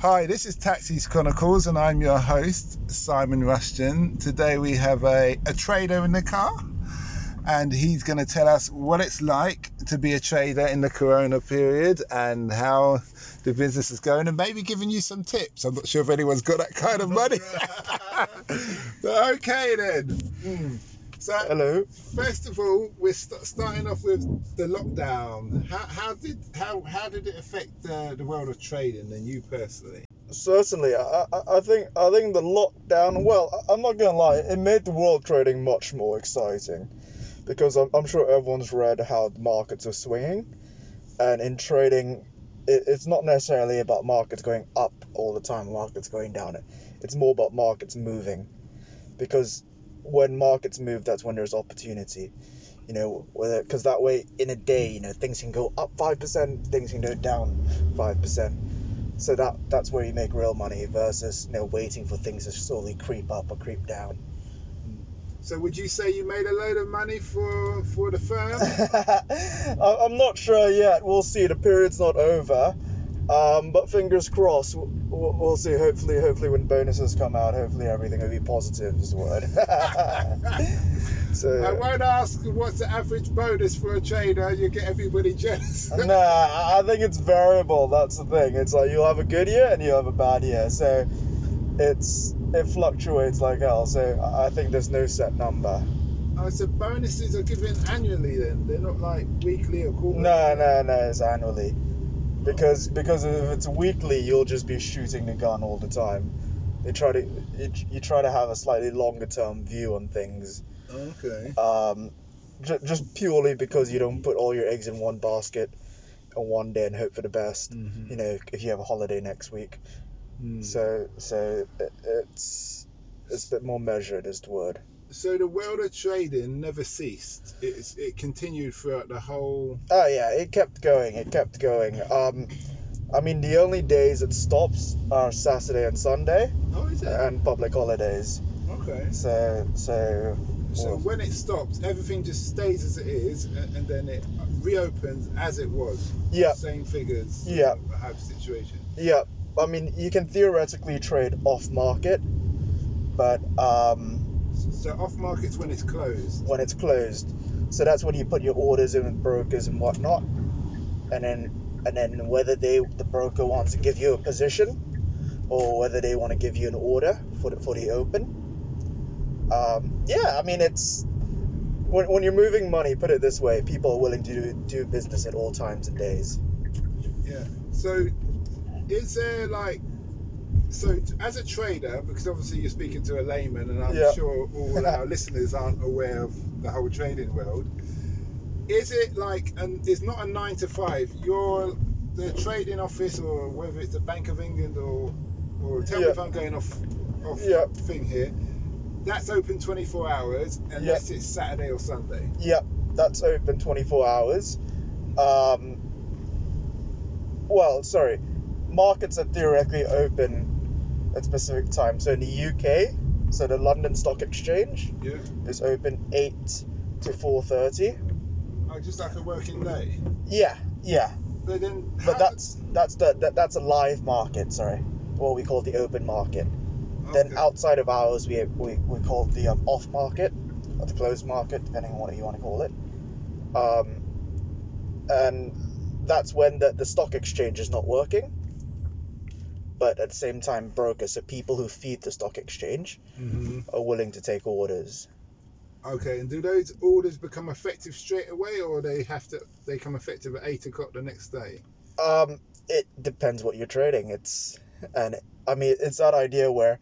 Hi, this is Taxis Chronicles, and I'm your host, Simon Rushton. Today we have a, a trader in the car, and he's going to tell us what it's like to be a trader in the corona period and how the business is going, and maybe giving you some tips. I'm not sure if anyone's got that kind of money. okay, then. Mm. So, Hello. First of all, we're st- starting off with the lockdown. How, how did how how did it affect uh, the world of trading and you personally? Certainly, I, I, I think I think the lockdown. Well, I- I'm not gonna lie, it made the world trading much more exciting, because I'm, I'm sure everyone's read how the markets are swinging, and in trading, it, it's not necessarily about markets going up all the time, markets going down. It, It's more about markets moving, because when markets move, that's when there's opportunity. You know, because that way in a day, you know, things can go up five percent, things can go down five percent. So that that's where you make real money versus you know waiting for things to slowly creep up or creep down. So would you say you made a load of money for for the firm? I'm not sure yet. We'll see. The period's not over. Um, but fingers crossed. We'll, we'll, see. Hopefully, hopefully when bonuses come out, hopefully everything will be positive is the word. so I won't ask what's the average bonus for a trader. You get everybody jealous. nah, I think it's variable. That's the thing. It's like you'll have a good year and you have a bad year. So it's it fluctuates like hell. So I think there's no set number. Oh, so bonuses are given annually then? They're not like weekly or quarterly? No, no, no. It's annually. Because because if it's weekly, you'll just be shooting the gun all the time. They try to you, you try to have a slightly longer term view on things. Okay. Um, j- just purely because you don't put all your eggs in one basket on one day and hope for the best. Mm-hmm. You know, if you have a holiday next week. Mm. So so it, it's it's a bit more measured, is the word. So the world of trading never ceased. It it continued throughout the whole. Oh yeah, it kept going. It kept going. Um, I mean, the only days it stops are Saturday and Sunday. Oh, is it? And public holidays. Okay. So so. So when it stops, everything just stays as it is, and then it reopens as it was. Yeah. Same figures. Yeah. Have situation. Yeah. I mean, you can theoretically trade off market, but um. So off market's when it's closed. When it's closed, so that's when you put your orders in with brokers and whatnot, and then and then whether they the broker wants to give you a position, or whether they want to give you an order for the for the open. Um, yeah, I mean it's when, when you're moving money, put it this way, people are willing to do, do business at all times and days. Yeah. So, is there like, so as a trader, because obviously you're speaking to a layman, and I'm Yeah. sure all our listeners aren't aware of the whole trading world. Is it like, and it's not a nine to five. You're the trading office, or whether it's the Bank of England, or, or tell me Yeah. if I'm going off, off Yeah. thing here. That's open 24 hours unless it's Saturday or Sunday. Yep, that's open 24 hours. Um, well, sorry, markets are theoretically open at specific times. So in the UK, so the London Stock Exchange Yeah. is open 8 to 4:30. Oh, just like a working day. Yeah, yeah, But then, but that's that's the that, that's a live market. Sorry, what we call the open market. Then outside of hours, we we, we call the um, off market or the closed market, depending on what you want to call it. Um, and that's when the, the stock exchange is not working. But at the same time, brokers, so people who feed the stock exchange, Mhm. are willing to take orders. Okay, and do those orders become effective straight away, or they have to they come effective at eight o'clock the next day? Um, it depends what you're trading. It's and I mean it's that idea where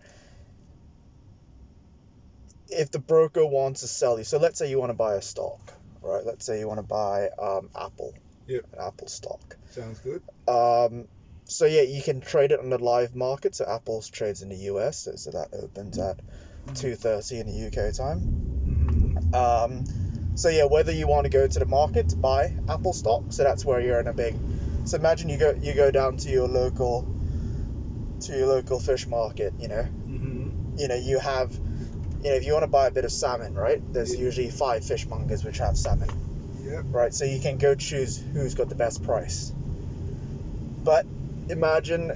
if the broker wants to sell you, so let's say you want to buy a stock, right? Let's say you want to buy um, Apple, Yep. an Apple stock. Sounds good. Um, so yeah, you can trade it on the live market. So Apple's trades in the US, so, so that opens at two thirty in the UK time. Um, so yeah, whether you want to go to the market to buy Apple stock, so that's where you're in a big. So imagine you go you go down to your local, to your local fish market. You know, Mhm. you know you have, you know if you want to buy a bit of salmon, right? There's Yeah. usually five fishmongers which have salmon, Yep. right? So you can go choose who's got the best price. But imagine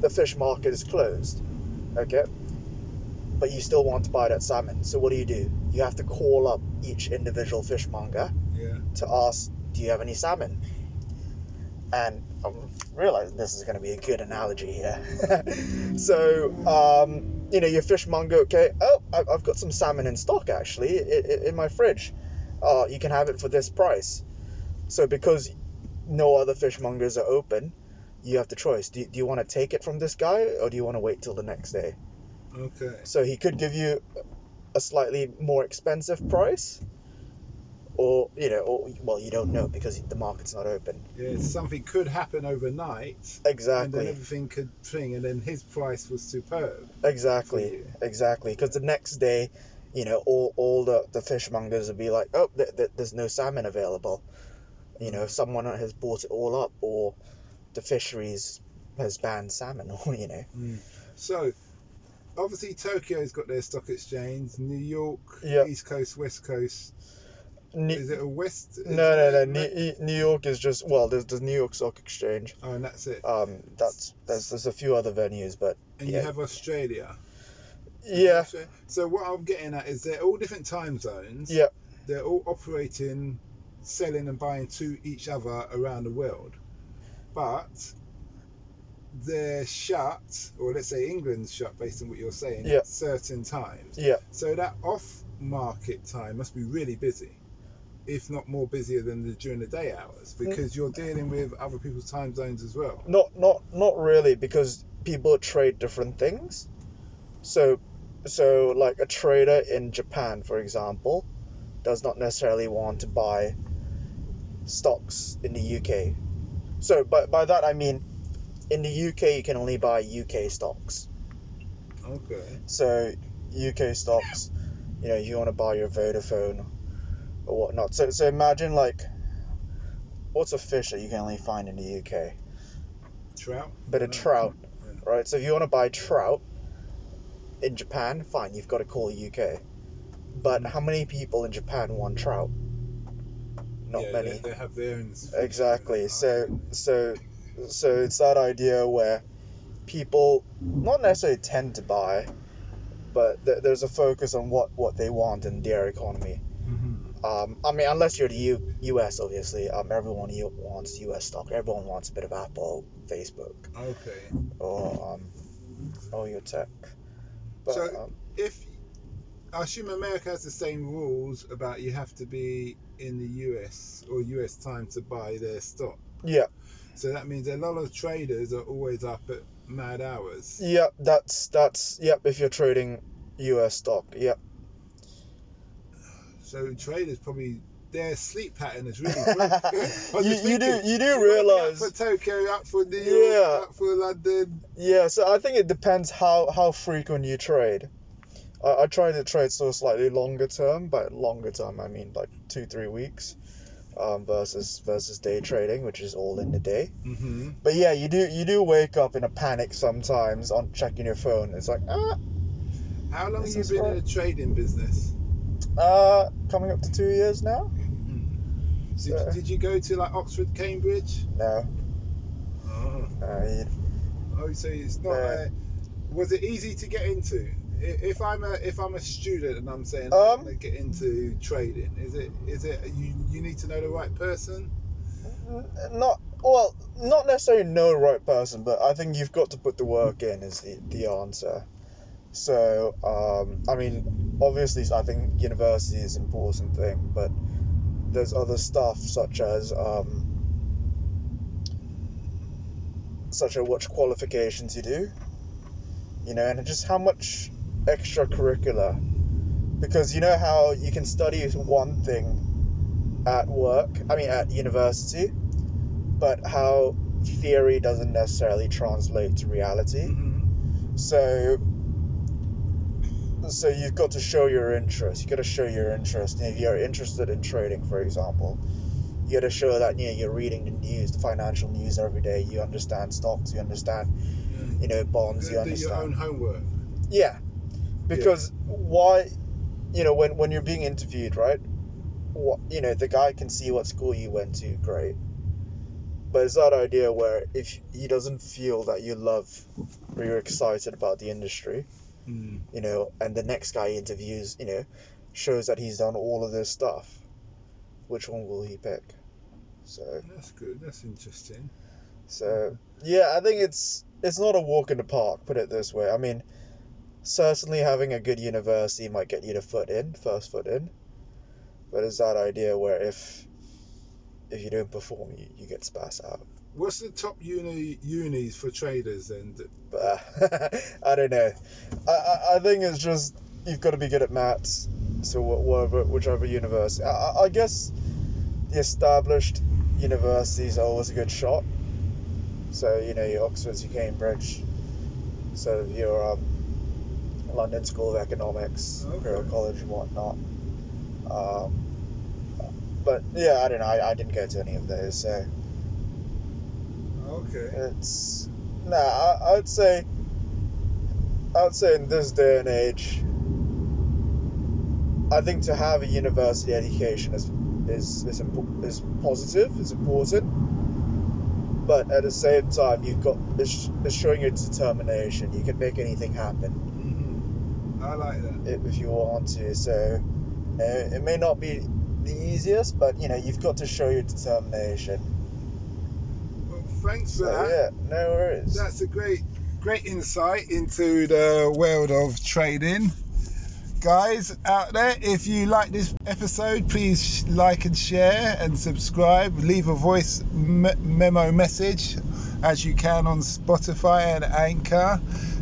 the fish market is closed. Okay. But you still want to buy that salmon. So what do you do? You have to call up each individual fishmonger Yeah. to ask, do you have any salmon? And I'm realizing this is going to be a good analogy here. so, um, you know, your fishmonger, okay, oh, I- I've got some salmon in stock actually in my fridge. Uh, you can have it for this price. So, because no other fishmongers are open, you have the choice. Do, do you want to take it from this guy or do you want to wait till the next day? Okay. So, he could give you a slightly more expensive price. Or, you know, or, well, you don't know because the market's not open. Yeah. Something could happen overnight, Exactly. and then everything could thing, and then his price was superb. Exactly, exactly. Because the next day, you know, all, all the, the fishmongers would be like, oh, th- th- there's no salmon available. You know, someone has bought it all up, or the fisheries has banned salmon, or, you know. So, obviously, Tokyo's got their stock exchange. New York, Yeah. East Coast, West Coast. Ne- Is it a West? no, no, no. New, New York is just, well, there's the New York Stock Exchange. Oh, and that's it. Um, that's there's there's a few other venues, but And yeah. you have Australia. yeah, So what I'm getting at is they're all different time zones. Yeah. They're all operating, selling and buying to each other around the world, but they're shut, or let's say England's shut, based on what you're saying, Yeah. at certain times. Yeah. So that off-market time must be really busy, if not more busier than the during the day hours, mm. because you're dealing with other people's time zones as well. not not not really because people trade different things so so like a trader in japan for example does not necessarily want to buy stocks in the uk so by, by that i mean in the uk you can only buy uk stocks Okay. so uk stocks you know you want to buy your vodafone or whatnot so so imagine like what's a fish that you can only find in the uk Trout. but a trout, Yeah. right? So if you want to buy trout in Japan, fine, you've got to call the UK. But Mhm. how many people in Japan want trout? Not yeah, many. They, they have their own. Exactly. So so so it's that idea where people not necessarily tend to buy, but th- there's a focus on what what they want in their economy. Mhm. Um, I mean, unless you're the U- U.S., obviously, um, everyone U- wants U.S. stock. Everyone wants a bit of Apple, Facebook, Okay. or um, or your tech. But So- um, if I assume America has the same rules about you have to be in the US or US time to buy their stock. Yeah. So that means a lot of traders are always up at mad hours. yeah, that's that's yep. If you're trading U.S. stock, yep. So traders probably their sleep pattern is really you, you do you do you wanna be realize up for Tokyo, up for New York, Yeah. up for London. Yeah, so I think it depends how, how frequent you trade. I, I try to trade sort of slightly longer term, but longer term I mean like two three weeks, um, versus versus day trading, which is all in the day. Mm-hmm. But yeah, you do you do wake up in a panic sometimes on checking your phone. It's like ah, How long have you been in the trading business? uh, coming up to two years now. Did, So did you go to like Oxford, Cambridge? no, Oh, you, oh so it's not. No. Uh, was it easy to get into? If I'm a if I'm a student and I'm saying I Um, want to get into trading, is it is it you you need to know the right person? Not well, not necessarily know the right person, but I think you've got to put the work in is the, the answer. So, um, I mean, obviously, I think university is an important thing, but there's other stuff such as um, such as which qualifications you do, you know, and just how much extracurricular. Because you know how you can study one thing at work, I mean, at university, but how theory doesn't necessarily translate to reality. Mm-hmm. So, so you've got to show your interest. You've got to show your interest. If you're interested in trading, for example, you got to show that you know, you're reading the news, the financial news every day. You understand stocks. You understand, you know, bonds. You Do your own understand. homework. Yeah, because why, you know, when when you're being interviewed, right? What you know, the guy can see what school you went to. Great. but it's that idea where if he doesn't feel that you love or you're excited about the industry, Mm. you know, and the next guy interviews, you know, shows that he's done all of this stuff, which one will he pick? So, That's good. That's interesting. so yeah, I think it's it's not a walk in the park. Put it this way. I mean, certainly having a good university might get you the foot in, first foot in, but it's that idea where if if you don't perform, you, you get spat out. What's the top uni unis for traders uh, I don't know. I, I I think it's just you've got to be good at maths. So whatever, whichever university. I, I- I guess the established universities are always a good shot. So you know your Oxfords, your Cambridge, sort of your um, London School of Economics, Okay. Imperial College, and whatnot. Um, but yeah, I don't know. I, I didn't go to any of those, so Okay. it's nah. I, I'd say I'd say in this day and age, I think to have a university education is is is, impo- is positive, is important. But at the same time, you've got it's, it's showing your determination. You can make anything happen I like that. if, you want to. So uh, it may not be the easiest, but you know you've got to show your determination. Well, thanks for So that. yeah, no worries. That's a great, great insight into the world of trading. Guys out there, if you like this episode, please like and share and subscribe. Leave a voice me- memo message as you can on Spotify and Anchor.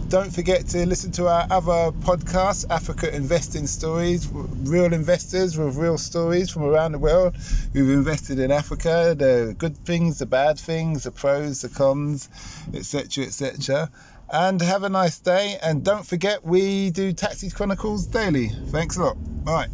Don't forget to listen to our other podcasts, Africa Investing Stories, real investors with real stories from around the world who've invested in Africa, the good things, the bad things, the pros, the cons, etc., etc. And have a nice day. And don't forget, we do Taxi Chronicles daily. Thanks a lot. Bye.